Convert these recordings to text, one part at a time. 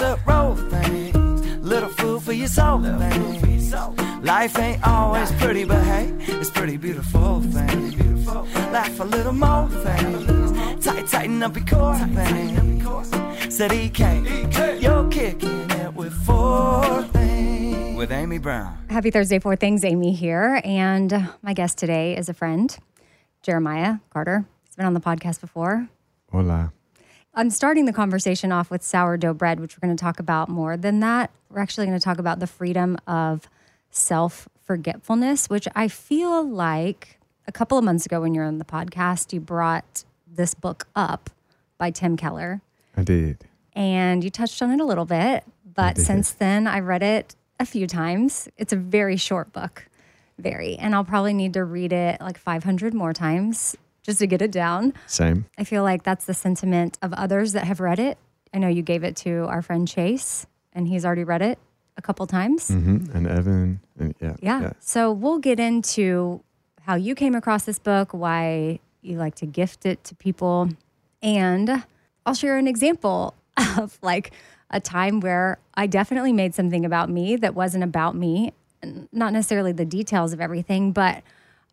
Lot. Casserole things, little food for your soul things. Life ain't always pretty, but hey, it's pretty beautiful things. Laugh a little more things, tight, tighten up your core things. Said EK, you're kicking it with four things. With Amy Brown. Happy Thursday, Four Things. Amy here. And my guest today is a friend, Jeremiah Carter. He's been on the podcast before. Hola. I'm starting the conversation off with sourdough bread, which we're going to talk about more than that. We're actually going to talk about the freedom of self forgetfulness, which I feel like a couple of months ago when you're on the podcast, you brought this book up by Tim Keller I did. and you touched on it a little bit. But since then, I read it a few times. It's a very short book, very. And I'll probably need to read it like 500 more times just to get it down. Same. I feel like that's the sentiment of others that have read it. I know you gave it to our friend Chase, and he's already read it a couple times. hmm And Evan. And yeah. Yeah. So we'll get into how you came across this book, why you like to gift it to people, and I'll share an example of like a time where I definitely made something about me that wasn't about me, not necessarily the details of everything, but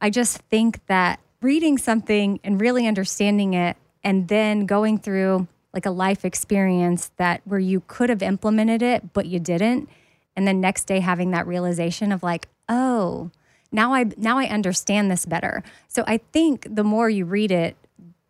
I just think that reading something and really understanding it and then going through like a life experience that where you could have implemented it but you didn't and then next day having that realization of like oh now i now i understand this better so i think the more you read it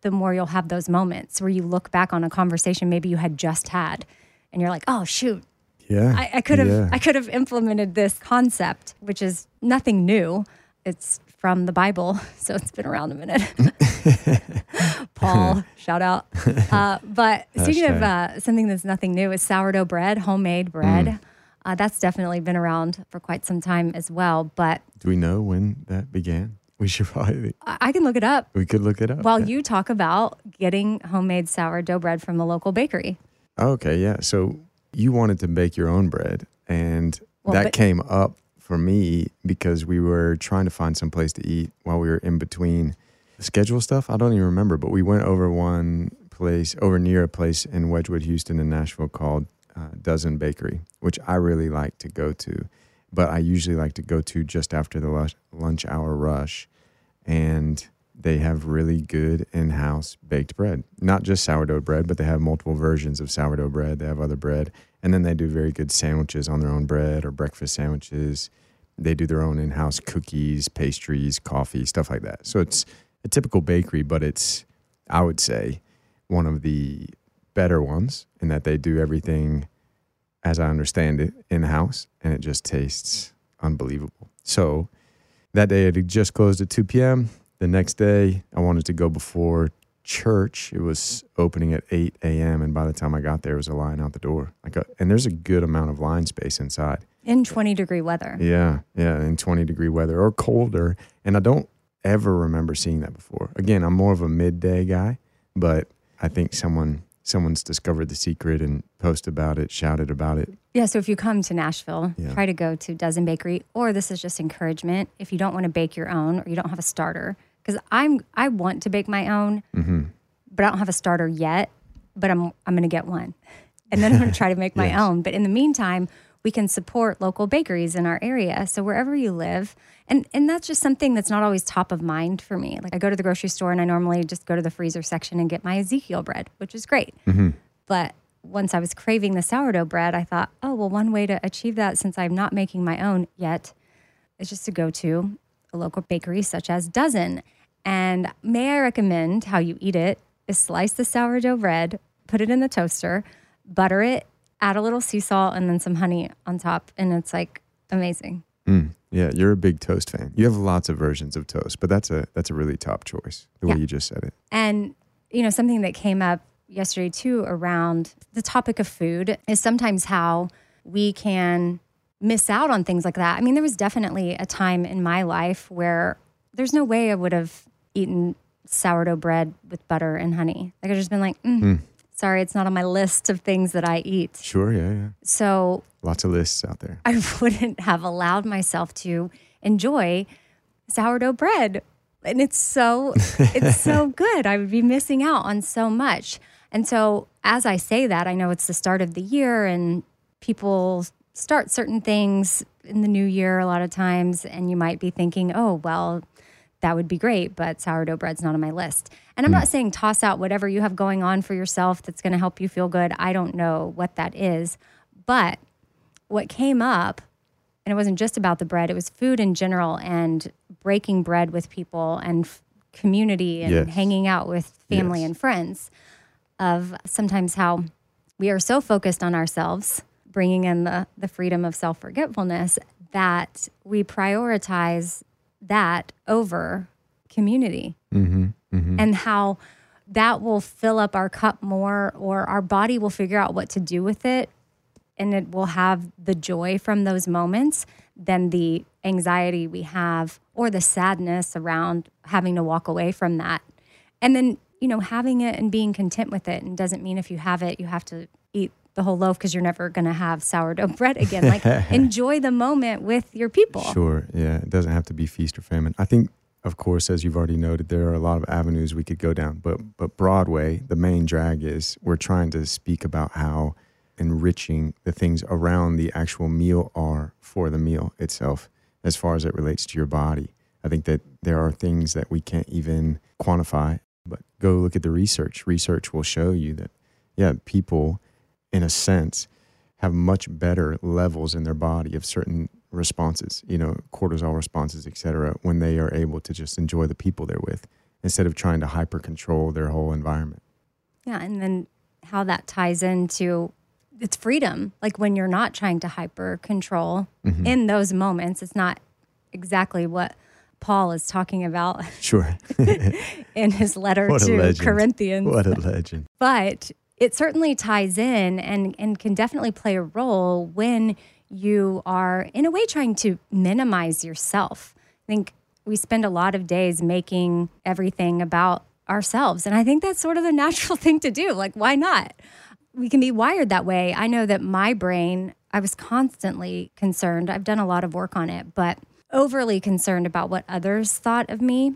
the more you'll have those moments where you look back on a conversation maybe you had just had and you're like oh shoot Yeah. I, I could have Yeah. I could have implemented this concept, which is nothing new. It's from the Bible, so it's been around a minute. Paul, shout out. Uh, but speaking of uh, something that's nothing new, is sourdough bread, homemade bread. Mm. Uh, that's definitely been around for quite some time as well. But Do we know when that began? We should probably. I, I can look it up We could look it up. while Yeah. you talk about getting homemade sourdough bread from the local bakery. Okay, yeah. So you wanted to bake your own bread, and Well, that but- came up for me because we were trying to find some place to eat while we were in between schedule stuff. I don't even remember, but we went over one place, over near a place in Wedgewood, Houston, in Nashville called uh, Dozen Bakery, which I really like to go to, but I usually like to go to just after the lunch hour rush. And they have really good in-house baked bread. Not just sourdough bread but they have multiple versions of sourdough bread. They have other bread. And then they do very good sandwiches on their own bread or breakfast sandwiches. They do their own in-house cookies pastries coffee stuff like that. So it's a typical bakery but it's i would say one of the better ones in that they do everything as I understand it, in house, and it just tastes unbelievable. So that day it just closed at 2 p.m. The next day, I wanted to go before church. It was opening at 8 a.m. And by the time I got there, it was a line out the door. Like, a, and there's a good amount of line space inside. In 20 degree weather. Yeah, yeah, in 20 degree weather or colder. And I don't ever remember seeing that before. Again, I'm more of a midday guy, but I think someone someone's discovered the secret and posted about it, shouted about it. Yeah, so if you come to Nashville, Yeah. try to go to Dozen Bakery, or this is just encouragement if you don't want to bake your own or you don't have a starter. Because I'm I want to bake my own, Mm-hmm. but I don't have a starter yet. But I'm I'm going to get one, and then I'm going to try to make my Yes. own. But in the meantime, we can support local bakeries in our area. So wherever you live, and and that's just something that's not always top of mind for me. Like I go to the grocery store and I normally just go to the freezer section and get my Ezekiel bread, which is great. But once I was craving the sourdough bread, I thought, oh, well, one way to achieve that since I'm not making my own yet is just to go to a local bakery such as Dozen. And may I recommend how you eat it is slice the sourdough bread, put it in the toaster, butter it, add a little sea salt, and then some honey on top. And it's like amazing. Mm, yeah, you're a big toast fan. You have lots of versions of toast, but that's a that's a really top choice. The way you just said it. And, you know, something that came up yesterday too around the topic of food is sometimes how we can miss out on things like that. I mean, there was definitely a time in my life where there's no way I would have eaten sourdough bread with butter and honey. Like, I've just been like, mm, sorry, it's not on my list of things that I eat. Sure, yeah, yeah. So Lots of lists out there. I wouldn't have allowed myself to enjoy sourdough bread. And it's so it's so good. I would be missing out on so much. And so as I say that, I know it's the start of the year and people start certain things in the new year a lot of times and you might be thinking, "Oh, well, that would be great, but sourdough bread's not on my list. And I'm hmm. not saying toss out whatever you have going on for yourself that's going to help you feel good. I don't know what that is. But what came up, and it wasn't just about the bread, it was food in general and breaking bread with people and f- community and Yes. hanging out with family Yes. and friends. Of sometimes how we are so focused on ourselves, bringing in the, the freedom of self forgetfulness, that we prioritize that over community. Mm-hmm, mm-hmm. And how that will fill up our cup more or our body will figure out what to do with it and it will have the joy from those moments than the anxiety we have or the sadness around having to walk away from that. And then you know having it and being content with it and doesn't mean if you have it you have to the whole loaf because you're never going to have sourdough bread again like enjoy the moment with your people Sure. Yeah. It doesn't have to be feast or famine. I think, of course, as you've already noted, there are a lot of avenues we could go down. But but Broadway, the main drag is we're trying to speak about how enriching the things around the actual meal are for the meal itself, as far as it relates to your body. I think that there are things that we can't even quantify. But go look at the research. Research will show you that, yeah, people, in a sense, have much better levels in their body of certain responses, you know, cortisol responses, et cetera, when they are able to just enjoy the people they're with instead of trying to hyper control their whole environment. Yeah, and then how that ties into it's freedom. Like when you're not trying to hyper control Mm-hmm. in those moments, it's not exactly what Paul is talking about Sure. in his letter What to legend. Corinthians. what a legend. But it certainly ties in and, and can definitely play a role when you are, in a way, trying to minimize yourself. I think we spend a lot of days making everything about ourselves. And I think that's sort of the natural thing to do. Like, why not? We can be wired that way. I know that my brain, I was constantly concerned. I've done a lot of work on it, but overly concerned about what others thought of me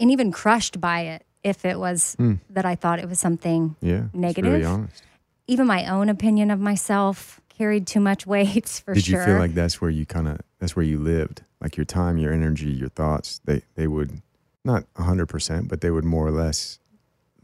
and even crushed by it if it was hmm. that I thought it was something Yeah. Negative? even my own opinion of myself carried too much weight for Did sure. you feel like that's where you kind of that's where you lived? Like your time, your energy, your thoughts, they they would not 100%, but they would more or less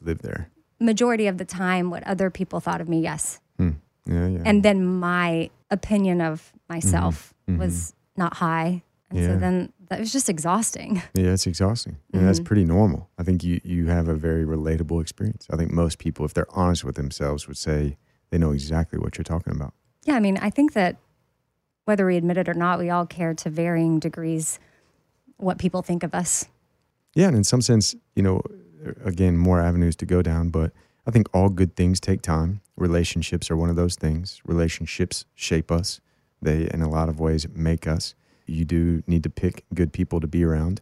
live there. majority of the time what other people thought of me, yes. Hmm. Yeah, yeah. And then my opinion of myself mm-hmm. Mm-hmm. was not high. And Yeah. so then that was just exhausting. Yeah, it's exhausting. And that's mm-hmm. pretty normal. I think you, you have a very relatable experience. I think most people, if they're honest with themselves, would say they know exactly what you're talking about. Yeah, I mean, I think that whether we admit it or not, we all care to varying degrees what people think of us. Yeah, and in some sense, you know, again, more avenues to go down, but I think all good things take time. Relationships are one of those things. Relationships shape us. They, in a lot of ways, make us. You do need to pick good people to be around.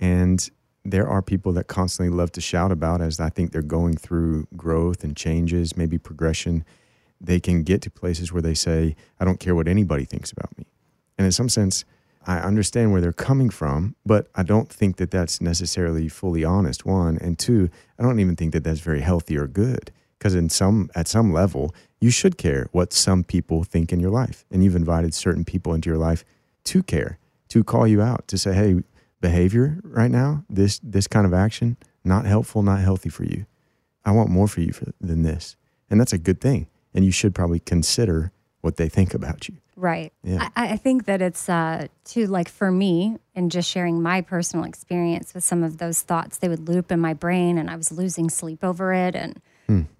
And there are people that constantly love to shout about as I think they're going through growth and changes, maybe progression. They can get to places where they say, I don't care what anybody thinks about me. And in some sense, I understand where they're coming from, but I don't think that that's necessarily fully honest. One and two, I don't even think that that's very healthy or good because in some at some level, you should care what some people think in your life, and you've invited certain people into your life to care, to call you out, to say, "Hey, behavior right now, this this kind of action, not helpful, not healthy for you. I want more for you for, than this," and that's a good thing, and you should probably consider what they think about you. Right. Yeah. I, I think that it's uh, too like for me and just sharing my personal experience with some of those thoughts, they would loop in my brain, and I was losing sleep over it, and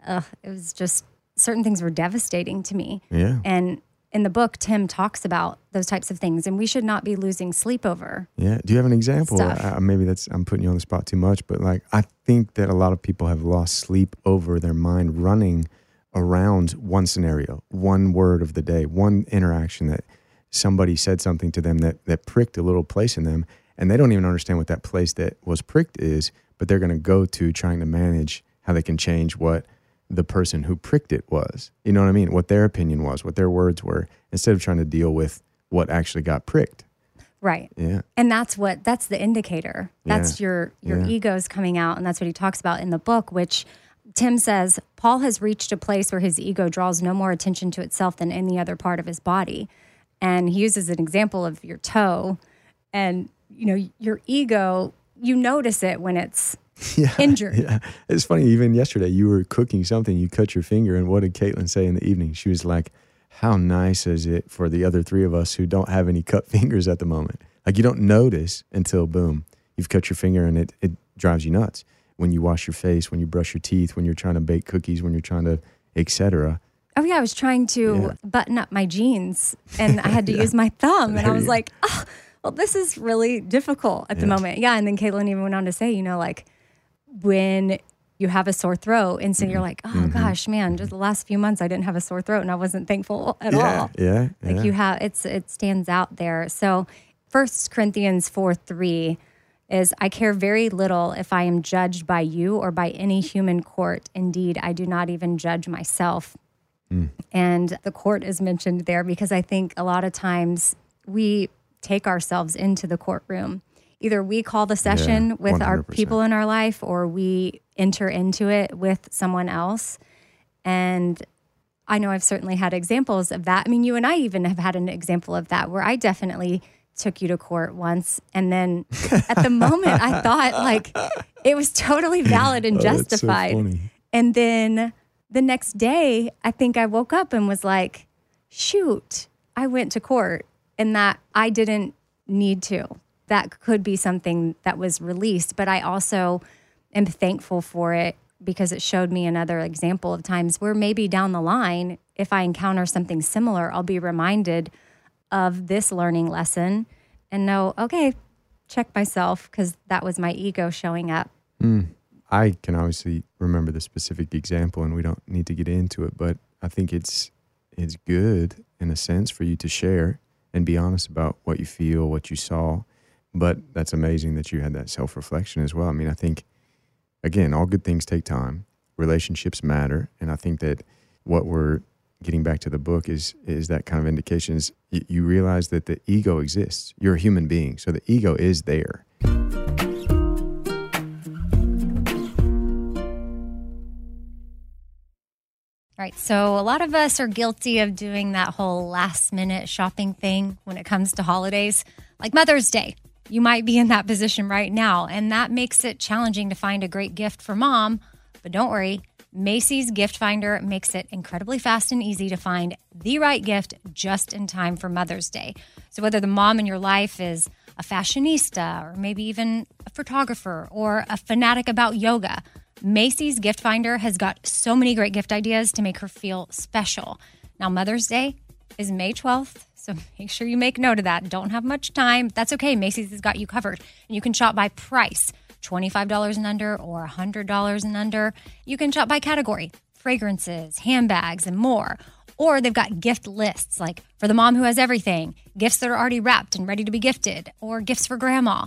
ugh, it was just certain things were devastating to me. Yeah. And in the book, Tim talks about those types of things, and we should not be losing sleep over. Yeah. Do you have an example? Uh, maybe that's I'm putting you on the spot too much, but like I think that a lot of people have lost sleep over their mind running around one scenario, one word of the day, one interaction that somebody said something to them that that pricked a little place in them, and they don't even understand what that place that was pricked is, but they're going to go to trying to manage how they can change what the person who pricked it was. You know what I mean? What their opinion was, what their words were, instead of trying to deal with what actually got pricked. Right. Yeah. And that's what that's the indicator. That's your your Yeah. ego's coming out and that's what he talks about in the book which Tim says Paul has reached a place where his ego draws no more attention to itself than any other part of his body. And he uses an example of your toe and you know your ego you notice it when it's yeah, injured. Yeah, it's funny. Even yesterday, you were cooking something. You cut your finger, and what did Caitlin say in the evening? She was like, "How nice is it for the other three of us who don't have any cut fingers at the moment? Like you don't notice until boom, you've cut your finger, and it it drives you nuts. When you wash your face, when you brush your teeth, when you're trying to bake cookies, when you're trying to, etc. Oh yeah, I was trying to Yeah. button up my jeans and I had to use my thumb and I was like, oh, well, this is really difficult at the moment. Yeah, and then Caitlin even went on to say, you know, like when you have a sore throat, and so you're Mm-hmm. like, oh mm-hmm. gosh, man, just the mm-hmm. last few months I didn't have a sore throat and I wasn't thankful at yeah, all. yeah, Like yeah. you have, it's it stands out there. So, First Corinthians four three is I care very little if I am judged by you or by any human court. Indeed, I do not even judge myself. Mm. And the court is mentioned there because I think a lot of times we take ourselves into the courtroom. Either we call the session Yeah, with our 100%. people in our life or we enter into it with someone else. And I know I've certainly had examples of that. I mean, you and I even have had an example of that where I definitely took you to court once. And then at the moment, I thought like it was totally valid and Oh, that's so justified. And then the next day, I think I woke up and was like, shoot, I went to court and that I didn't need to. That could be something that was released, but I also am thankful for it because it showed me another example of times where maybe down the line, if I encounter something similar, I'll be reminded of this learning lesson and know, okay, check myself because that was my ego showing up. Hmm. I can obviously remember the specific example, and we don't need to get into it. But I think it's it's good in a sense for you to share and be honest about what you feel, what you saw. But that's amazing that you had that self reflection as well. I mean, I think again, all good things take time. Relationships matter, and I think that what we're getting back to the book is is that kind of indication is you realize that the ego exists. You're a human being, so the ego is there. Right. So a lot of us are guilty of doing that whole last minute shopping thing when it comes to holidays, like Mother's Day. You might be in that position right now, and that makes it challenging to find a great gift for mom. But don't worry, Macy's Gift Finder makes it incredibly fast and easy to find the right gift just in time for Mother's Day. So whether the mom in your life is a fashionista or maybe even a photographer or a fanatic about yoga, Macy's Gift Finder has got so many great gift ideas to make her feel special. Now, Mother's Day is May 12th. So make sure you make note of that. Don't have much time. That's okay. Macy's has got you covered. And you can shop by price $25 and under or $100 and under. You can shop by category fragrances, handbags, and more. Or they've got gift lists like for the mom who has everything, gifts that are already wrapped and ready to be gifted, or gifts for grandma.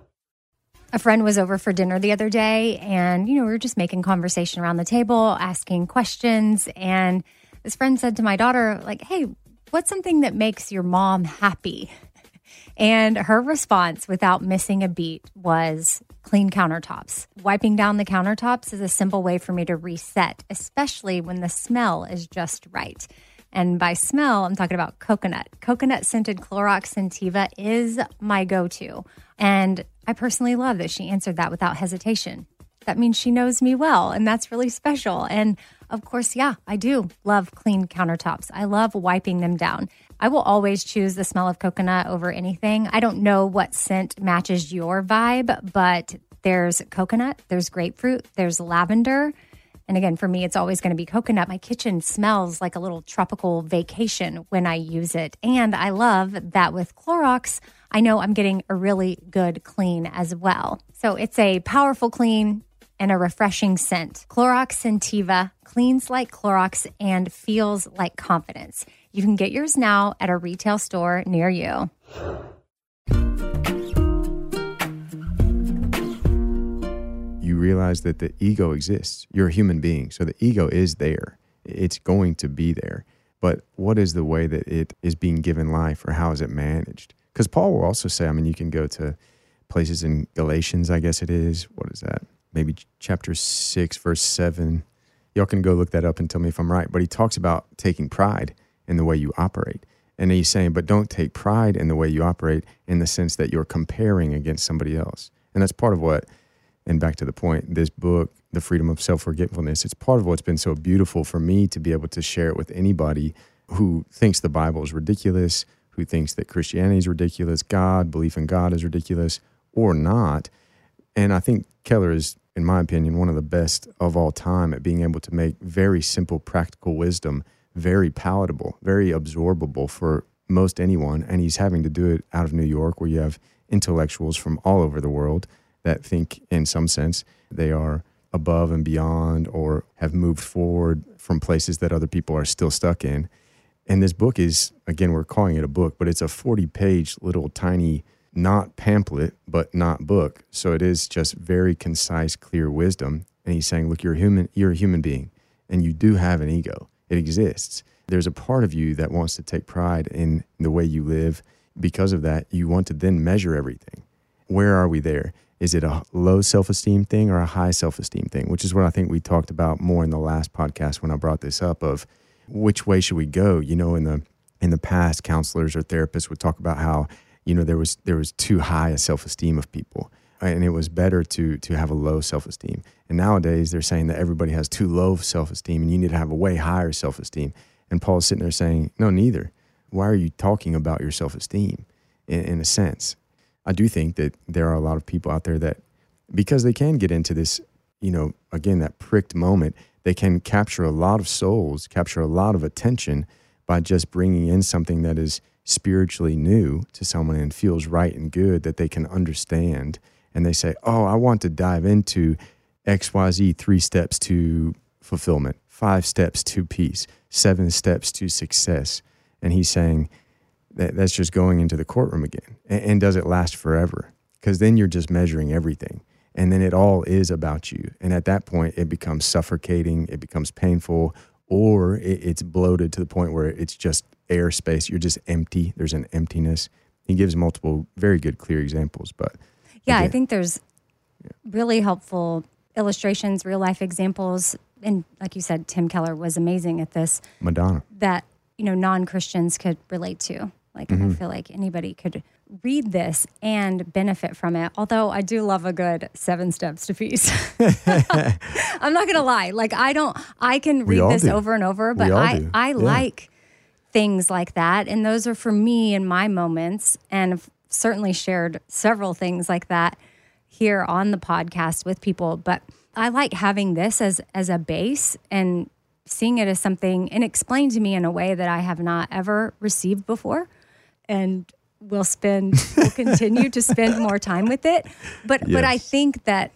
A friend was over for dinner the other day, and you know, we were just making conversation around the table, asking questions. And this friend said to my daughter, like, hey, what's something that makes your mom happy? And her response, without missing a beat, was clean countertops. Wiping down the countertops is a simple way for me to reset, especially when the smell is just right. And by smell, I'm talking about coconut. Coconut scented Clorox Scentiva is my go to. And I personally love that she answered that without hesitation. That means she knows me well, and that's really special. And of course, yeah, I do love clean countertops. I love wiping them down. I will always choose the smell of coconut over anything. I don't know what scent matches your vibe, but there's coconut, there's grapefruit, there's lavender. And again, for me, it's always going to be coconut. My kitchen smells like a little tropical vacation when I use it. And I love that with Clorox, I know I'm getting a really good clean as well. So it's a powerful clean and a refreshing scent. Clorox Scentiva cleans like Clorox and feels like confidence. You can get yours now at a retail store near you. you realize that the ego exists. You're a human being, so the ego is there. It's going to be there. But what is the way that it is being given life, or how is it managed? Because Paul will also say, I mean, you can go to places in Galatians, I guess it is. What is that? Maybe chapter six, verse seven. Y'all can go look that up and tell me if I'm right. But he talks about taking pride in the way you operate. And he's saying, but don't take pride in the way you operate in the sense that you're comparing against somebody else. And that's part of what and back to the point, this book, The Freedom of Self Forgetfulness, it's part of what's been so beautiful for me to be able to share it with anybody who thinks the Bible is ridiculous, who thinks that Christianity is ridiculous, God, belief in God is ridiculous, or not. And I think Keller is, in my opinion, one of the best of all time at being able to make very simple, practical wisdom very palatable, very absorbable for most anyone. And he's having to do it out of New York, where you have intellectuals from all over the world that think, in some sense, they are above and beyond or have moved forward from places that other people are still stuck in. And this book is, again, we're calling it a book, but it's a 40 page little tiny, not pamphlet, but not book. So it is just very concise, clear wisdom. And he's saying, look, you're a human, you're a human being and you do have an ego. It exists. There's a part of you that wants to take pride in the way you live. Because of that, you want to then measure everything. Where are we there? Is it a low self esteem thing or a high self esteem thing? Which is what I think we talked about more in the last podcast when I brought this up of which way should we go? You know, in the in the past, counselors or therapists would talk about how you know there was there was too high a self-esteem of people and it was better to to have a low self-esteem. And nowadays they're saying that everybody has too low self-esteem and you need to have a way higher self-esteem. And paul's sitting there saying no neither. Why are you talking about your self-esteem? In, in a sense. I do think that there are a lot of people out there that because they can get into this you know again that pricked moment they can capture a lot of souls capture a lot of attention by just bringing in something that is spiritually new to someone and feels right and good that they can understand. And they say oh i want to dive into xyz three steps to fulfillment five steps to peace seven steps to success. And he's saying that that's just going into the courtroom again. And, and does it last forever? Because then you're just measuring everything and then it all is about you. And at that point it becomes suffocating it becomes painful or it, it's bloated to the point where it's just airspace. You're just empty. There's an emptiness. He gives multiple very good clear examples but Yeah, I think there's really helpful illustrations, real life examples. And like you said, Tim Keller was amazing at this. Madonna. That, you know, non Christians could relate to. Like, Mm-hmm. I feel like anybody could read this and benefit from it. Although I do love a good seven steps to peace. I'm not going to lie. Like, I don't, I can read this do. over and over, but I, do. I Yeah. like things like that. And those are for me in my moments. And I've certainly shared several things like that here on the podcast with people. But I like having this as as a base and seeing it as something and explained to me in a way that I have not ever received before. And we'll spend we'll continue to spend more time with it. But but I think that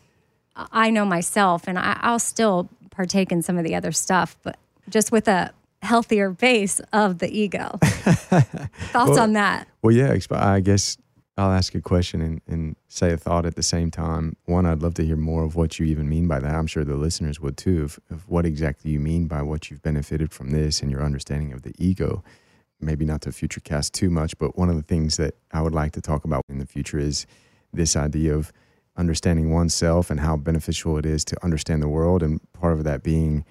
I know myself and I, I'll still partake in some of the other stuff, but just with a healthier base of the ego. Thoughts Well, on that? Well, yeah, I guess I'll ask a question and, and say a thought at the same time. One, I'd love to hear more of what you even mean by that. I'm sure the listeners would too, of, of what exactly you mean by what you've benefited from this and your understanding of the ego. Maybe not to future cast too much, but one of the things that I would like to talk about in the future is this idea of understanding oneself and how beneficial it is to understand the world, and part of that being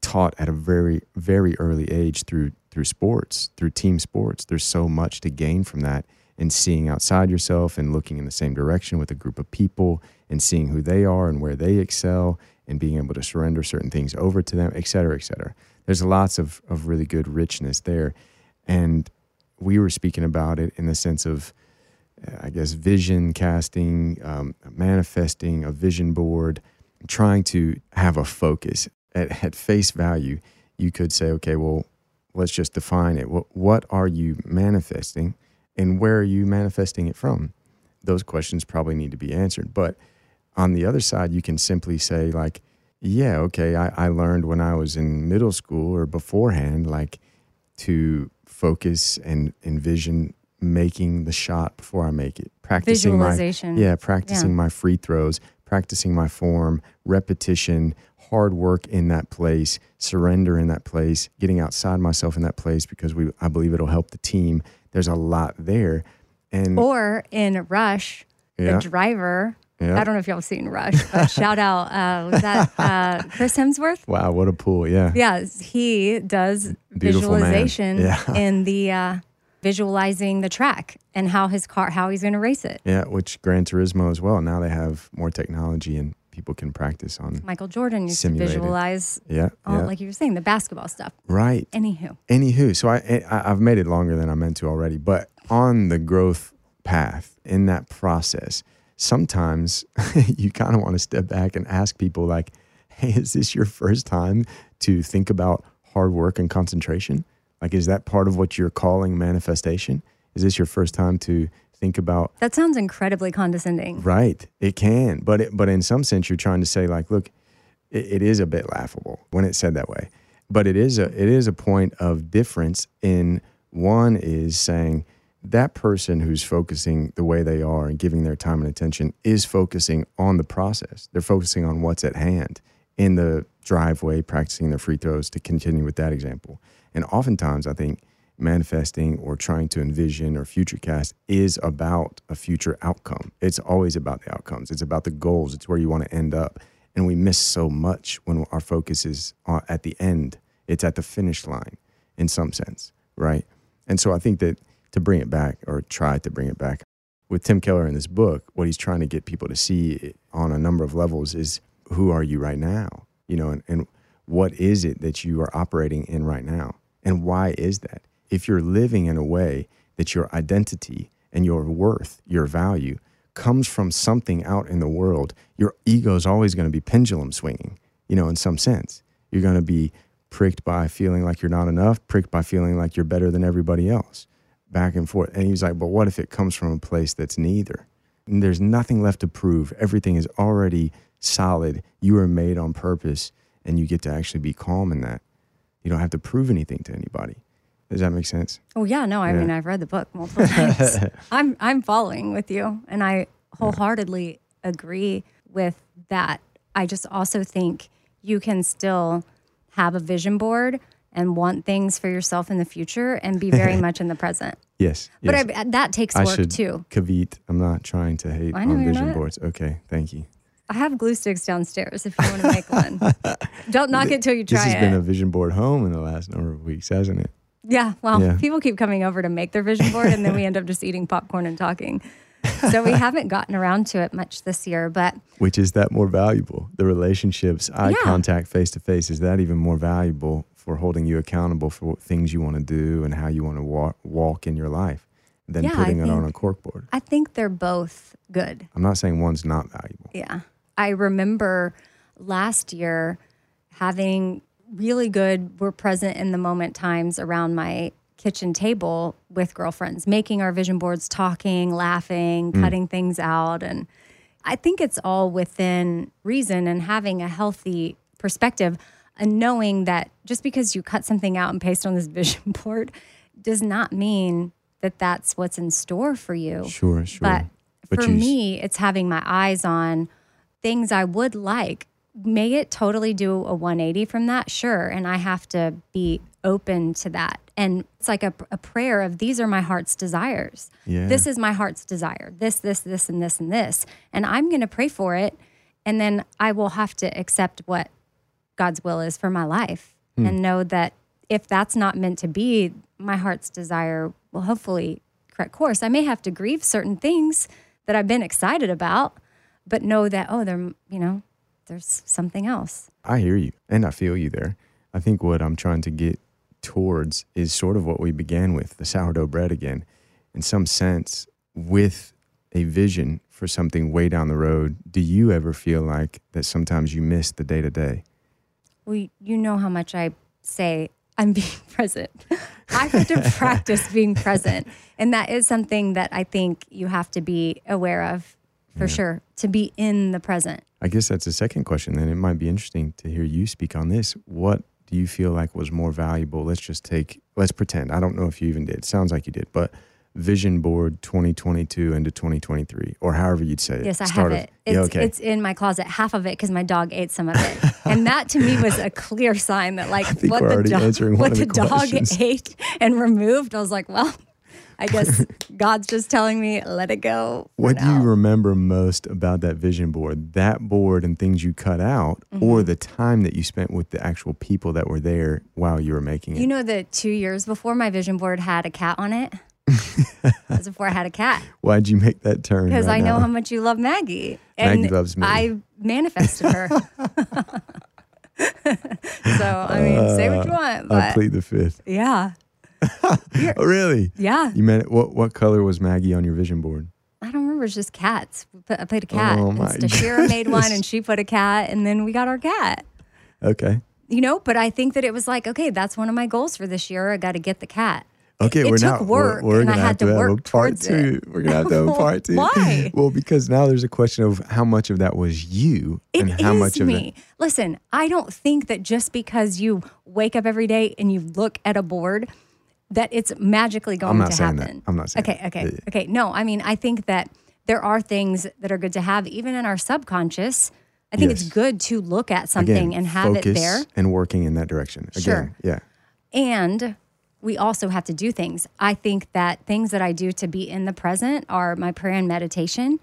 taught at a very very early age through through sports through team sports. There's so much to gain from that and seeing outside yourself and looking in the same direction with a group of people and seeing who they are and where they excel and being able to surrender certain things over to them et cetera et cetera. There's lots of, of really good richness there and we were speaking about it in the sense of I guess, vision casting, um, manifesting a vision board, trying to have a focus at, at face value. You could say, okay, well, let's just define it. What, what are you manifesting and where are you manifesting it from? Those questions probably need to be answered. But on the other side, you can simply say, like, yeah, okay, I, I learned when I was in middle school or beforehand, like, to focus and envision making the shot before I make it. Practicing Visualization. my yeah, practicing Yeah. my free throws, practicing my form, repetition, hard work in that place, surrender in that place, getting outside myself in that place because we I believe it'll help the team. There's a lot there. And Or in Rush, Yeah. the driver. Yeah. I don't know if y'all have seen Rush, but shout out, uh, was that uh, Chris Hemsworth? wow, what a pool. Yeah. Yeah, he does Beautiful visualization Yeah. in the uh, visualizing the track and how his car, how he's going to race it. Yeah, which Gran Turismo as well. Now they have more technology and people can practice on Michael Jordan used Simulated. to visualize, yeah, all, yeah. like you were saying, the basketball stuff. right. Anywho, Anywho, so I, I I've made it longer than I meant to already, but on the growth path in that process, sometimes you kind of want to step back and ask people like, "Hey, is this your first time to think about hard work and concentration? Like, is that part of what you're calling manifestation? Is this your first time to think about that sounds incredibly condescending. Right. It can. But it, but in some sense you're trying to say like, look, it, it is a bit laughable when it's said that way. But it is a it is a point of difference in one is saying that person who's focusing the way they are and giving their time and attention is focusing on the process. They're focusing on what's at hand in the driveway, practicing their free throws to continue with that example. And oftentimes I think manifesting or trying to envision or future cast is about a future outcome. It's always about the outcomes. It's about the goals. It's where you want to end up. And we miss so much when our focus is uh, at the end. It's at the finish line in some sense, right? And so I think that to bring it back or try to bring it back. With Tim Keller in this book, what he's trying to get people to see on a number of levels is who are you right now? You know, and, and what is it that you are operating in right now? And why is that? If you're living in a way that your identity and your worth, your value comes from something out in the world, your ego is always going to be pendulum swinging, you know, in some sense. You're going to be pricked by feeling like you're not enough, pricked by feeling like you're better than everybody else, back and forth. And he's like, but what if it comes from a place that's neither? And there's nothing left to prove. Everything is already solid. You are made on purpose, and you get to actually be calm in that. You don't have to prove anything to anybody. Does that make sense? Oh yeah, no, I Yeah. mean I've read the book multiple times. I'm I'm following with you and I wholeheartedly agree with that. I just also think you can still have a vision board and want things for yourself in the future and be very much in the present. Yes. But yes. I, uh, that takes I work should too. Kavit. I'm not trying to hate I know on vision not. boards. Okay, thank you. I have glue sticks downstairs if you want to make one. Don't knock it till you try it. This has it. been a vision board home in the last number of weeks, hasn't it? Yeah, well, Yeah. people keep coming over to make their vision board, and then we end up just eating popcorn and talking. So we haven't gotten around to it much this year, but Which is that more valuable? The relationships, eye Yeah. contact, face to face, is that even more valuable for holding you accountable for what things you want to do and how you want to walk, walk in your life than Yeah, I putting it on a think- corkboard? I think they're both good. I'm not saying one's not valuable. Yeah. I remember last year having really good, we're present in the moment times around my kitchen table with girlfriends, making our vision boards, talking, laughing, mm. cutting things out. And I think it's all within reason and having a healthy perspective and knowing that just because you cut something out and paste on this vision board does not mean that that's what's in store for you. Sure, sure. But, But for you me, it's having my eyes on things I would like. May it totally do a 180 from that? Sure. And I have to be open to that. And it's like a, a prayer of these are my heart's desires. Yeah. This is my heart's desire. This, this, this, and this, and this. And I'm going to pray for it. And then I will have to accept what God's will is for my life Hmm. and know that if that's not meant to be, my heart's desire will hopefully correct course. I may have to grieve certain things that I've been excited about, but know that, oh, there, you know, there's something else. I hear you and I feel you there. I think what I'm trying to get towards is sort of what we began with the sourdough bread again. In some sense, with a vision for something way down the road, do you ever feel like that sometimes you miss the day to day? Well, you know how much I say I'm being present. I have to practice being present. And that is something that I think you have to be aware of for sure, to be in the present. I guess that's the second question. Then it might be interesting to hear you speak on this. What do you feel like was more valuable? Let's just take, let's pretend. I don't know if you even did. Sounds like you did, but vision board 2022 into 2023, or however you'd say it. Yes, I Start have of- it. It's, yeah, okay. it's in my closet, half of it, because my dog ate some of it. and that to me was a clear sign that, like, what the, dog, what the the dog ate and removed, I was like, well, I guess God's just telling me, let it go. What do you remember most about that vision board? That board and things you cut out, Mm-hmm. or the time that you spent with the actual people that were there while you were making it? You know, the two years before my vision board had a cat on it. Before I had a cat. Why'd you make that turn? Because right I know now? how much you love Maggie. Maggie loves me. I manifested her. so, I mean, say what you want. Uh, I But plead the fifth. yeah. Oh, really? Yeah. You meant what? What color was Maggie on your vision board? I don't remember. It's just cats. I played a cat. Oh, my Stashira made one and she put a cat and then we got our cat. Okay. You know, but I think that it was like, okay, that's one of my goals for this year. I got to get the cat. Okay, It- we're took now work, we're, we're gonna have to have a work part two. it. We're gonna have to have a part two. Why? Well, because now there's a question of how much of that was you It and how much of me. Listen, I don't think that just because you wake up every day and you look at a board that it's magically going not to saying that. happen. I'm not saying Okay, that. okay, Yeah, okay. No, I mean, I think that there are things that are good to have even in our subconscious. I think it's good to look at something Again, and have it there. and working in that direction. Again, Sure. Yeah. And we also have to do things. I think that things that I do to be in the present are my prayer and meditation.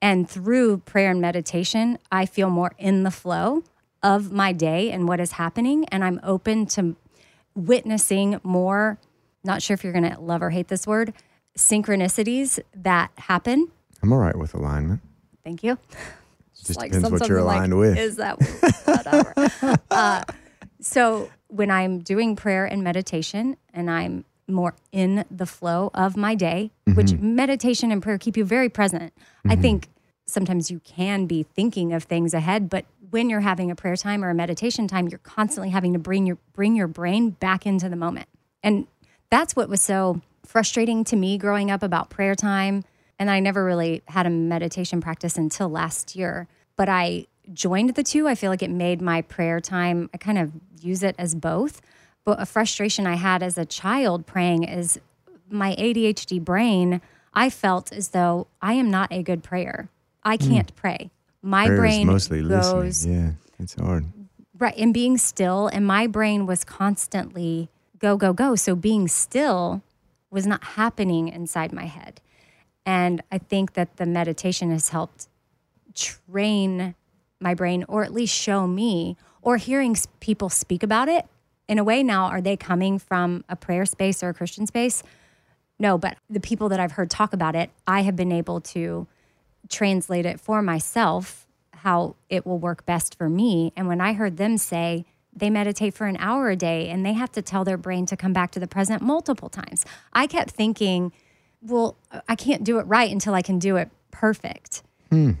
And through prayer and meditation, I feel more in the flow of my day and what is happening. And I'm open to witnessing more not sure if you're going to love or hate this word, synchronicities that happen. I'm all right with alignment. Thank you. Just depends what you're something like, aligned with. Is that whatever? uh, so when I'm doing prayer and meditation and I'm more in the flow of my day, which Mm-hmm. meditation and prayer keep you very present. I think sometimes you can be thinking of things ahead, but when you're having a prayer time or a meditation time, you're constantly having to bring your bring your brain back into the moment. And that's what was so frustrating to me growing up about prayer time. And I never really had a meditation practice until last year. But I joined the two. I feel like it made my prayer time, I kind of use it as both. But a frustration I had as a child praying is my ADHD brain, I felt as though I am not a good prayer. I hmm. can't pray. My Prayer brain mostly goes listening. Yeah, it's hard. right and being still and my brain was constantly go go go so being still was not happening inside my head and i think that the meditation has helped train my brain or at least show me or hearing people speak about it in a way now are they coming from a prayer space or a christian space no but the people that i've heard talk about it i have been able to translate it for myself how it will work best for me. And when I heard them say they meditate for an hour a day and they have to tell their brain to come back to the present multiple times, I kept thinking, well, I can't do it right until I can do it perfect.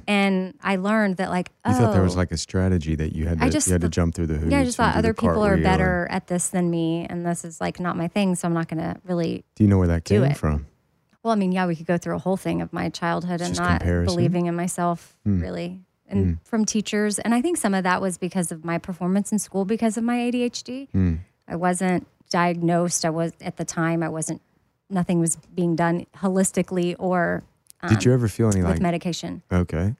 And I learned that, like, Hmm. You oh, thought there was like a strategy that you had to I just you had to jump through the hoops. yeah, I just thought other people are better and- at this than me, and this is like not my thing, so I'm not going to really Do you know where that came it. from? Well, I mean, yeah, we could go through a whole thing of my childhood and not comparison? Hmm. believing in myself, really, and from teachers. And I think some of that was because of my performance in school because of my ADHD. Hmm. I wasn't diagnosed. I was at the time. I wasn't. Nothing was being done holistically or Did you ever feel any Um, with like medication. okay?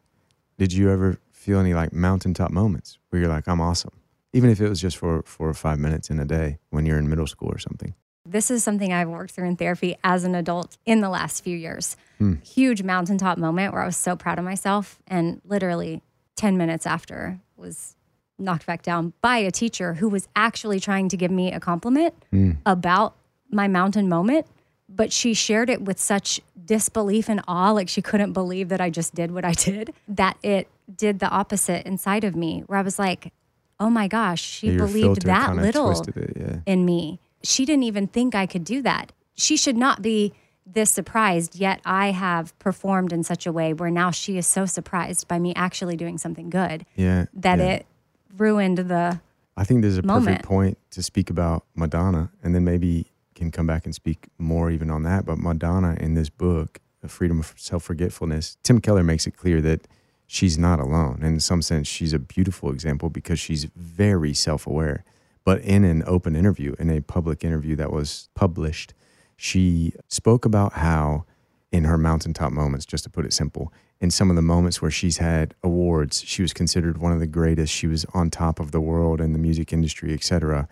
Did you ever feel any like mountaintop moments where you're like, I'm awesome, even if it was just for four or five minutes in a day when you're in middle school or something? This is something I've worked through in therapy as an adult in the last few years. Hmm. Huge mountaintop moment where I was so proud of myself, and literally 10 minutes after was knocked back down by a teacher who was actually trying to give me a compliment Hmm. about my mountain moment. But she shared it with such disbelief and awe, like she couldn't believe that I just did what I did, that it did the opposite inside of me, where I was like, oh my gosh, she your believed that little it, yeah. in me. She didn't even think I could do that. She should not be this surprised, yet I have performed in such a way where now she is so surprised by me actually doing something good Yeah, that yeah. it ruined the. I think there's a moment. perfect point to speak about Madonna, and then maybe can come back and speak more even on that. But Madonna in this book, The Freedom of Self Forgetfulness, Tim Keller makes it clear that she's not alone. And in some sense, she's a beautiful example because she's very self aware. But in an open interview, in a public interview that was published, she spoke about how, in her mountaintop moments, just to put it simple, in some of the moments where she's had awards, she was considered one of the greatest. She was on top of the world in the music industry, et cetera,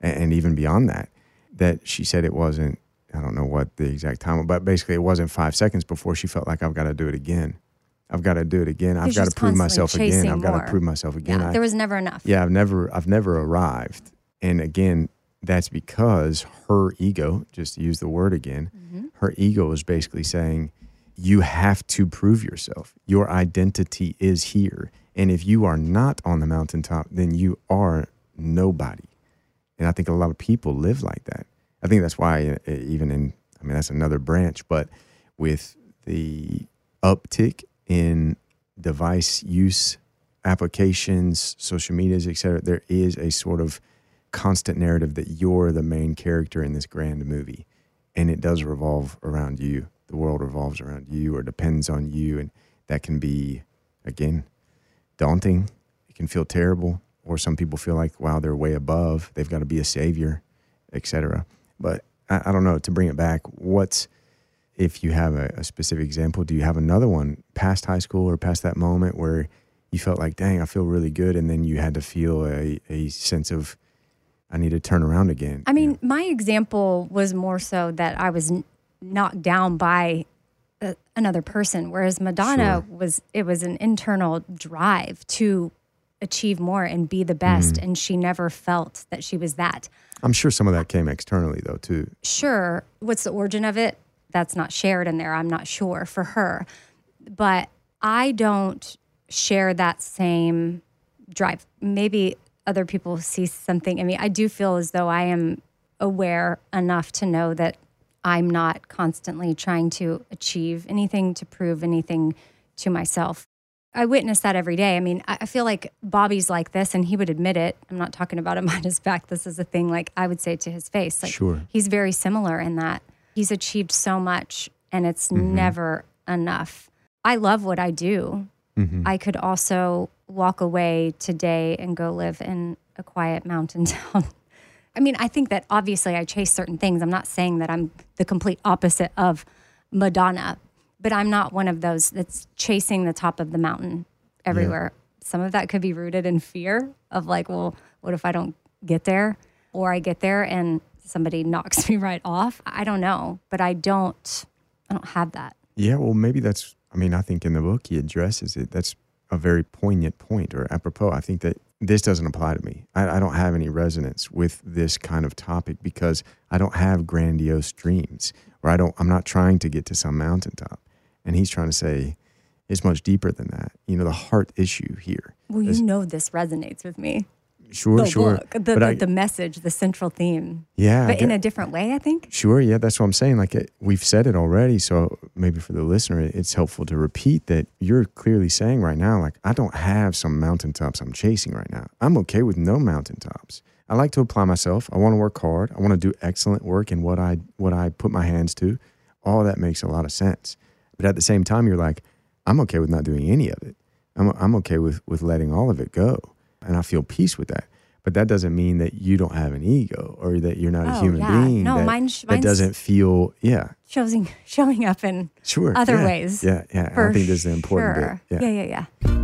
and, and even beyond that. That she said it wasn't, I don't know what the exact time, but basically it wasn't five seconds before she felt like I've got to do it again. I've got to do it again. I've got to prove myself again. I've got to prove myself again. Yeah, I- there was never enough. yeah, I've never I've never arrived. And again, that's because her ego, just to use the word again, Mm-hmm. her ego is basically saying you have to prove yourself. Your identity is here. And if you are not on the mountaintop, then you are nobody. And I think a lot of people live like that. I think that's why, uh, even in, I mean, that's another branch, but with the uptick in device use applications, social medias, et cetera, there is a sort of constant narrative that you're the main character in this grand movie. And it does revolve around you. The world revolves around you or depends on you. And that can be, again, daunting. It can feel terrible. Or some people feel like, wow, they're way above. They've got to be a savior, et cetera. But I, I don't know. To bring it back, what's, if you have a, a specific example, do you have another one past high school or past that moment where you felt like, dang, I feel really good. And then you had to feel a, a sense of, I need to turn around again. I mean, my example was more so that I was n- knocked down by a, another person, whereas Madonna Sure. was it was an internal drive to achieve more and be the best. Mm. And she never felt that she was that. I'm sure some of that came externally though too. Sure, what's the origin of it? That's not shared in there. I'm not sure for her. But I don't share that same drive. Maybe other people see something in me. I do feel as though I am aware enough to know that I'm not constantly trying to achieve anything to prove anything to myself. I witness that every day. I mean, I feel like Bobby's like this, and he would admit it. I'm not talking about him on his back. This is a thing like I would say to his face. Like, Sure. He's very similar in that he's achieved so much, and it's Mm-hmm. never enough. I love what I do. Mm-hmm. I could also walk away today and go live in a quiet mountain town. I mean, I think that obviously I chase certain things. I'm not saying that I'm the complete opposite of Madonna, but I'm not one of those that's chasing the top of the mountain everywhere. Some of that could be rooted in fear of like, well, what if I don't get there? Or I get there and somebody knocks me right off. I don't know, but I don't I don't have that. Yeah, well, maybe that's. I mean, I think in the book he addresses it. That's a very poignant point, or apropos. I think that this doesn't apply to me. I, I don't have any resonance with this kind of topic because I don't have grandiose dreams, or I don't. I'm not trying to get to some mountaintop. And he's trying to say it's much deeper than that. You know, the heart issue here. Well, is- you know this resonates with me. Sure, the sure. the, the, I, the message, the central theme, yeah, but in a different way, I think. Sure, yeah, that's what I'm saying. Like it, we've said it already, so maybe for the listener, it- it's helpful to repeat that you're clearly saying right now, like I don't have some mountaintops I'm chasing right now. I'm okay with no mountaintops. I like to apply myself. I want to work hard. I want to do excellent work in what I what I put my hands to. All that makes a lot of sense. But at the same time, you're like, I'm okay with not doing any of it. I'm I'm okay with with letting all of it go, and I feel peace with that. But that doesn't mean that you don't have an ego or that you're not a Oh, human yeah. being. No, that, mine sh- that doesn't feel yeah Showing showing up in sure other yeah, ways. yeah yeah i think this is important sure. bit yeah. yeah, yeah, yeah.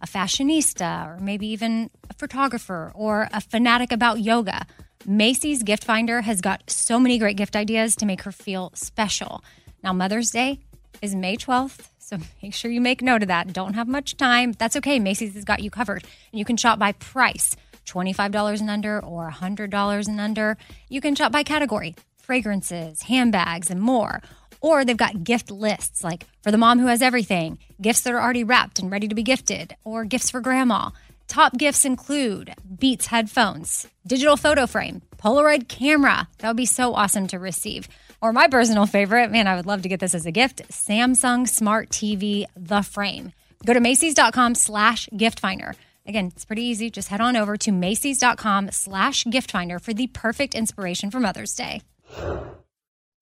a fashionista or maybe even a photographer or a fanatic about yoga, Macy's Gift Finder has got so many great gift ideas to make her feel special. Now, Mother's Day is May 12th, so make sure you make note of that. Don't have much time. That's okay. Macy's has got you covered. And you can shop by price $25 and under or $100 and under. You can shop by category fragrances, handbags, and more. Or they've got gift lists like for the mom who has everything, gifts that are already wrapped and ready to be gifted, or gifts for grandma. Top gifts include Beats headphones, digital photo frame, Polaroid camera. That would be so awesome to receive. Or my personal favorite, man, I would love to get this as a gift Samsung Smart TV, the frame. Go to Macy's.com slash gift finder. Again, it's pretty easy. Just head on over to Macy's.com slash gift finder for the perfect inspiration for Mother's Day.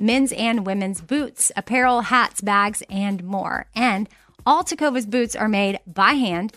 men's and women's boots, apparel, hats, bags, and more. And all Tecovas boots are made by hand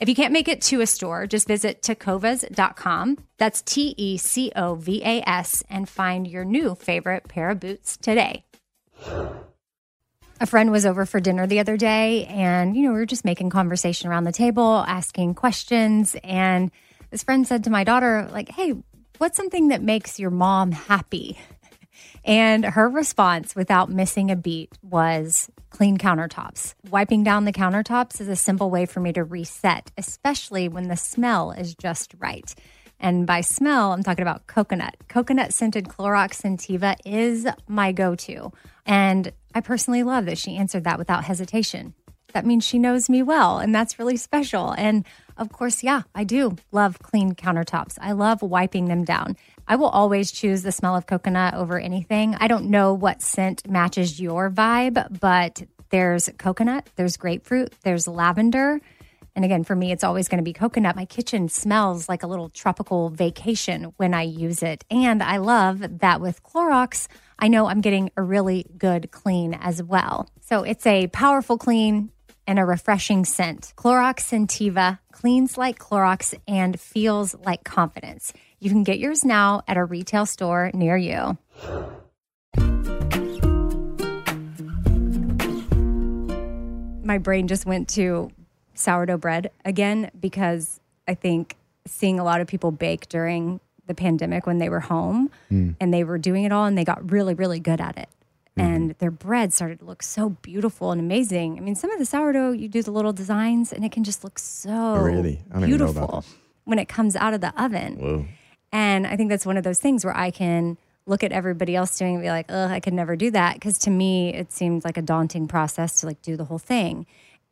If you can't make it to a store, just visit tecovas.com. That's T E C O V A S and find your new favorite pair of boots today. A friend was over for dinner the other day, and you know, we were just making conversation around the table, asking questions. And this friend said to my daughter, like, hey, what's something that makes your mom happy? And her response, without missing a beat, was clean countertops. Wiping down the countertops is a simple way for me to reset, especially when the smell is just right. And by smell, I'm talking about coconut. Coconut scented Clorox Scentiva is my go to. And I personally love that she answered that without hesitation. That means she knows me well, and that's really special. And of course, yeah, I do love clean countertops. I love wiping them down. I will always choose the smell of coconut over anything. I don't know what scent matches your vibe, but there's coconut, there's grapefruit, there's lavender. And again, for me, it's always going to be coconut. My kitchen smells like a little tropical vacation when I use it. And I love that with Clorox, I know I'm getting a really good clean as well. So it's a powerful clean and a refreshing scent. Clorox Scentiva cleans like Clorox and feels like confidence. You can get yours now at a retail store near you. My brain just went to sourdough bread again because I think seeing a lot of people bake during the pandemic when they were home hmm. and they were doing it all and they got really, really good at it. And their bread started to look so beautiful and amazing. I mean, some of the sourdough, you do the little designs and it can just look so Really? I don't even know about beautiful when it comes out of the oven. Whoa. And I think that's one of those things where I can look at everybody else doing it and be like, ugh, I could never do that. Because to me, it seems like a daunting process to like do the whole thing.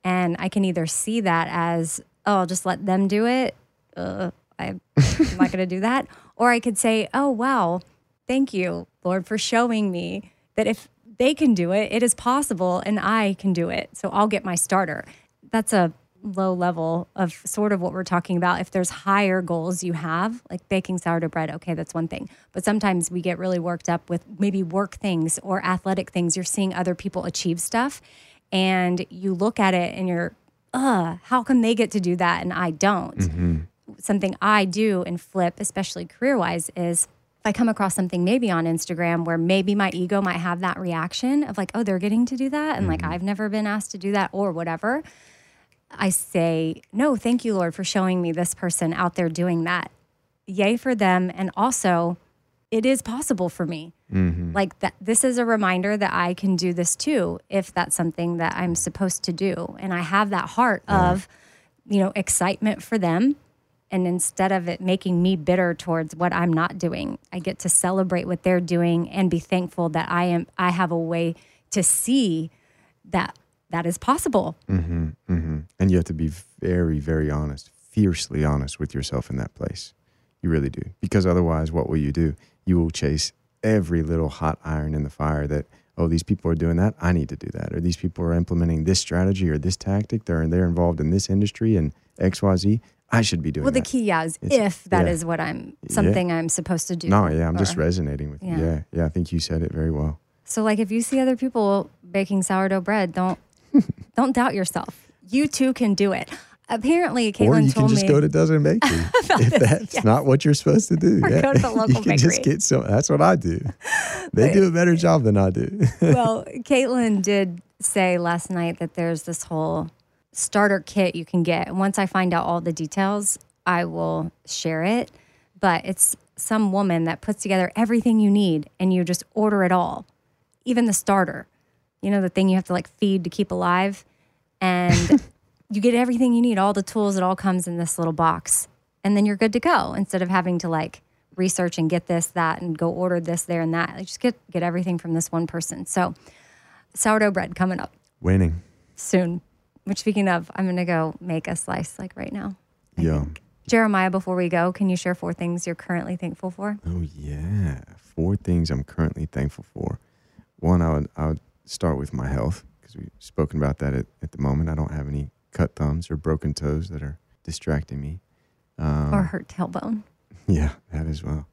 And I can either see that as, oh, I'll just let them do it. Uh, I'm not going to do that. Or I could say, oh, wow, thank you, Lord, for showing me that if they can do it, it is possible and I can do it. So I'll get my starter. That's a low level of sort of what we're talking about. If there's higher goals you have, like baking sourdough bread, okay, that's one thing. But sometimes we get really worked up with maybe work things or athletic things. You're seeing other people achieve stuff and you look at it and you're, uh, how come they get to do that and I don't? Something I do and flip, especially career wise, is if I come across something maybe on Instagram where maybe my ego might have that reaction of like, oh, they're getting to do that. And like, mm-hmm. I've never been asked to do that or whatever. I say, no, thank you, Lord, for showing me this person out there doing that. Yay for them. And also, it is possible for me. Mm-hmm. Like that, this is a reminder that I can do this too, if that's something that I'm supposed to do. And I have that heart of, you know, excitement for them. And instead of it making me bitter towards what I'm not doing, I get to celebrate what they're doing and be thankful that I am, I have a way to see that that is possible. Mm-hmm, mm-hmm. And you have to be very, very honest, fiercely honest with yourself in that place. You really do. Because otherwise, what will you do? You will chase every little hot iron in the fire that, oh, these people are doing that. I need to do that. Or these people are implementing this strategy or this tactic. They're, they're involved in this industry and XYZ. I should be doing Well, the that. key, yeah, is It's- if that is yeah. what I'm something I'm supposed to do. No, yeah, I'm just resonating with you. Yeah. Yeah, yeah, I think you said it very well. So, like, if you see other people baking sourdough bread, don't don't doubt yourself. You too can do it. Apparently, Caitlin or you can told just me. go to Dozen Bakery if that's not what you're supposed to do. Or go to the local you can just get some. That's what I do. They do a better job than I do. well, Caitlin did say last night that there's this whole starter kit you can get. Once I find out all the details, I will share it. But it's some woman that puts together everything you need and you just order it all, even the starter. You know, the thing you have to like feed to keep alive. And you get everything you need, all the tools, it all comes in this little box. And then you're good to go instead of having to like research and get this, that, and go order this, there, and that. Like, just get get everything from this one person. So sourdough bread coming up Winning. soon. Which speaking of, I'm gonna go make a slice like right now. I Yum. think. Jeremiah, before we go, can you share four things you're currently thankful for? Oh yeah, four things I'm currently thankful for. One, I would I would start with my health because we've spoken about that at, at the moment. I don't have any cut thumbs or broken toes that are distracting me. Um, or hurt tailbone? Yeah, that as well.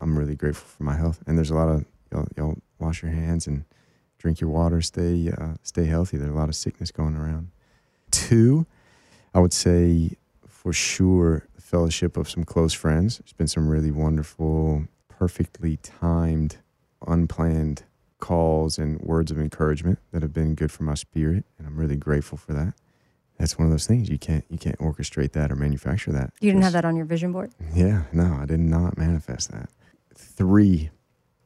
I'm really grateful for my health, and there's a lot of y'all, y'all wash your hands and drink your water. Stay uh, stay healthy. There's a lot of sickness going around. Two, I would say for sure fellowship of some close friends. There's been some really wonderful, perfectly timed, unplanned calls and words of encouragement that have been good for my spirit, and I'm really grateful for that. That's one of those things you can't you can't orchestrate that or manufacture that. You didn't have that on your vision board? yeah, no, I did not manifest that. Three,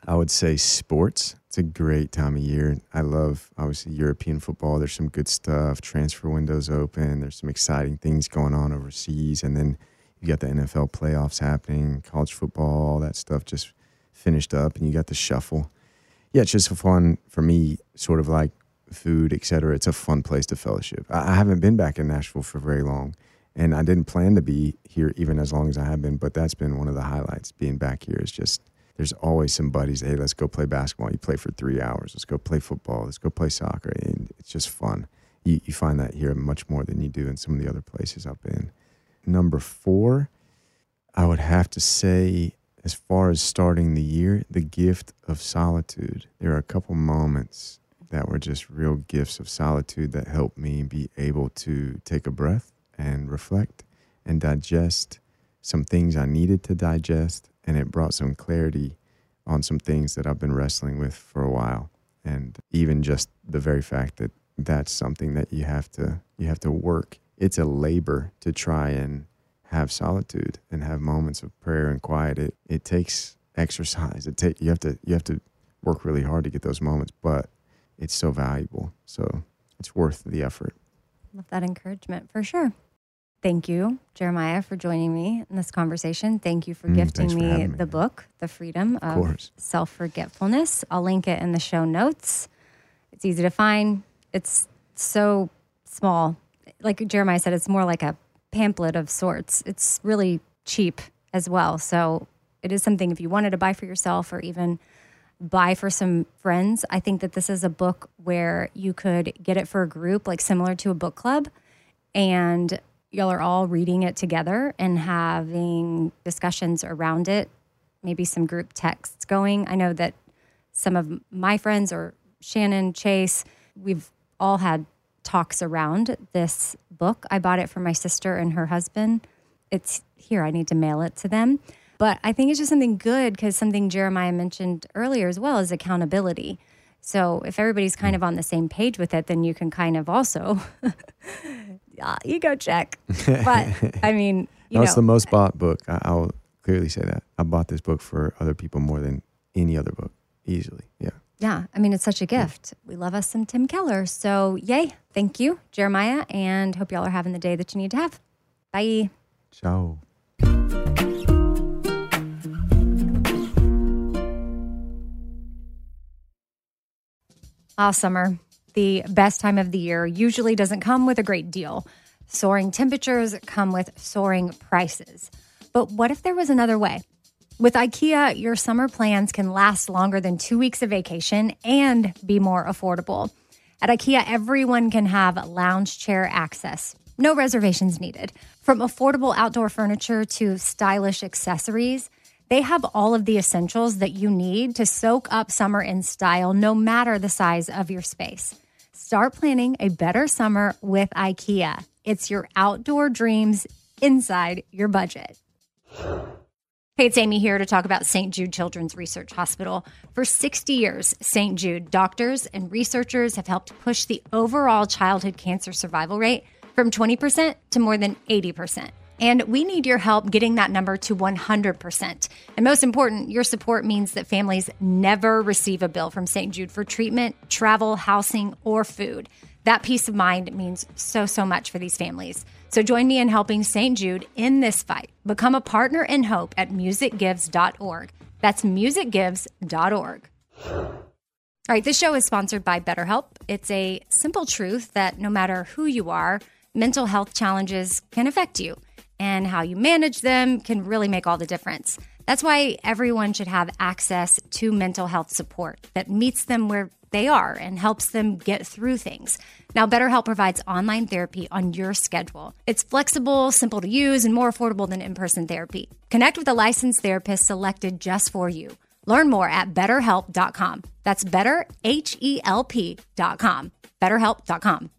I would say sports. It's a great time of year. I love obviously European football. There's some good stuff. Transfer windows open. There's some exciting things going on overseas, and then you got the NFL playoffs happening, college football, all that stuff just finished up, and you got the shuffle. Yeah, it's just fun for me, sort of like food, etc. It's a fun place to fellowship. I haven't been back in Nashville for very long, and I didn't plan to be here even as long as I have been. But that's been one of the highlights. Being back here is just there's always some buddies. Hey, let's go play basketball. You play for three hours. Let's go play football. Let's go play soccer. And it's just fun. You, you find that here much more than you do in some of the other places I've been. Number four, I would have to say, as far as starting the year, the gift of solitude. There are a couple moments that were just real gifts of solitude that helped me be able to take a breath and reflect and digest some things I needed to digest. And it brought some clarity on some things that I've been wrestling with for a while. And even just the very fact that that's something that you have to you have to work. It's a labor to try and have solitude and have moments of prayer and quiet. It it takes exercise. It take you have to you have to work really hard to get those moments, but it's so valuable. So it's worth the effort. Love that encouragement for sure. Thank you, Jeremiah, for joining me in this conversation. Thank you for Mm, gifting for me me. the book, The Freedom of course. Self Forgetfulness. I'll link it in the show notes. It's easy to find. It's so small. Like Jeremiah said, it's more like a pamphlet of sorts. It's really cheap as well. So it is something if you wanted to buy for yourself or even buy for some friends. I think that this is a book where you could get it for a group, like similar to a book club, and y'all are all reading it together and having discussions around it, maybe some group texts going. I know that some of my friends or Shannon, Chase, we've all had talks around this book. I bought it for my sister and her husband. It's here, I need to mail it to them. But I think it's just something good because something Jeremiah mentioned earlier as well is accountability. So if everybody's kind of on the same page with it, then you can kind of also yeah, ego check. But I mean, you No, know, the most bought book. I, I'll clearly say that. I bought this book for other people more than any other book, easily. Yeah. Yeah, I mean, it's such a gift. We love us some Tim Keller. So, yay. Thank you, Jeremiah, and hope y'all are having the day that you need to have. Bye. Ciao. Ah, summer, the best time of the year, usually doesn't come with a great deal. Soaring temperatures come with soaring prices. But what if there was another way? With IKEA, your summer plans can last longer than two weeks of vacation and be more affordable. At IKEA, everyone can have lounge chair access. No reservations needed. From affordable outdoor furniture to stylish accessories, they have all of the essentials that you need to soak up summer in style, no matter the size of your space. Start planning a better summer with IKEA. It's your outdoor dreams inside your budget. Hey, it's Amy here to talk about St. Jude Children's Research Hospital. For 60 years, St. Jude doctors and researchers have helped push the overall childhood cancer survival rate from 20% to more than 80%. And we need your help getting that number to 100%. And most important, your support means that families never receive a bill from St. Jude for treatment, travel, housing, or food. That peace of mind means so, so much for these families. So join me in helping St. Jude in this fight. Become a partner in hope at musicgives.org. That's musicgives.org. All right, this show is sponsored by BetterHelp. It's a simple truth that no matter who you are, mental health challenges can affect you, and how you manage them can really make all the difference. That's why everyone should have access to mental health support that meets them where they are and helps them get through things. Now, BetterHelp provides online therapy on your schedule. It's flexible, simple to use, and more affordable than in person therapy. Connect with a licensed therapist selected just for you. Learn more at betterhelp.com. That's better, H E L P.com. BetterHelp.com.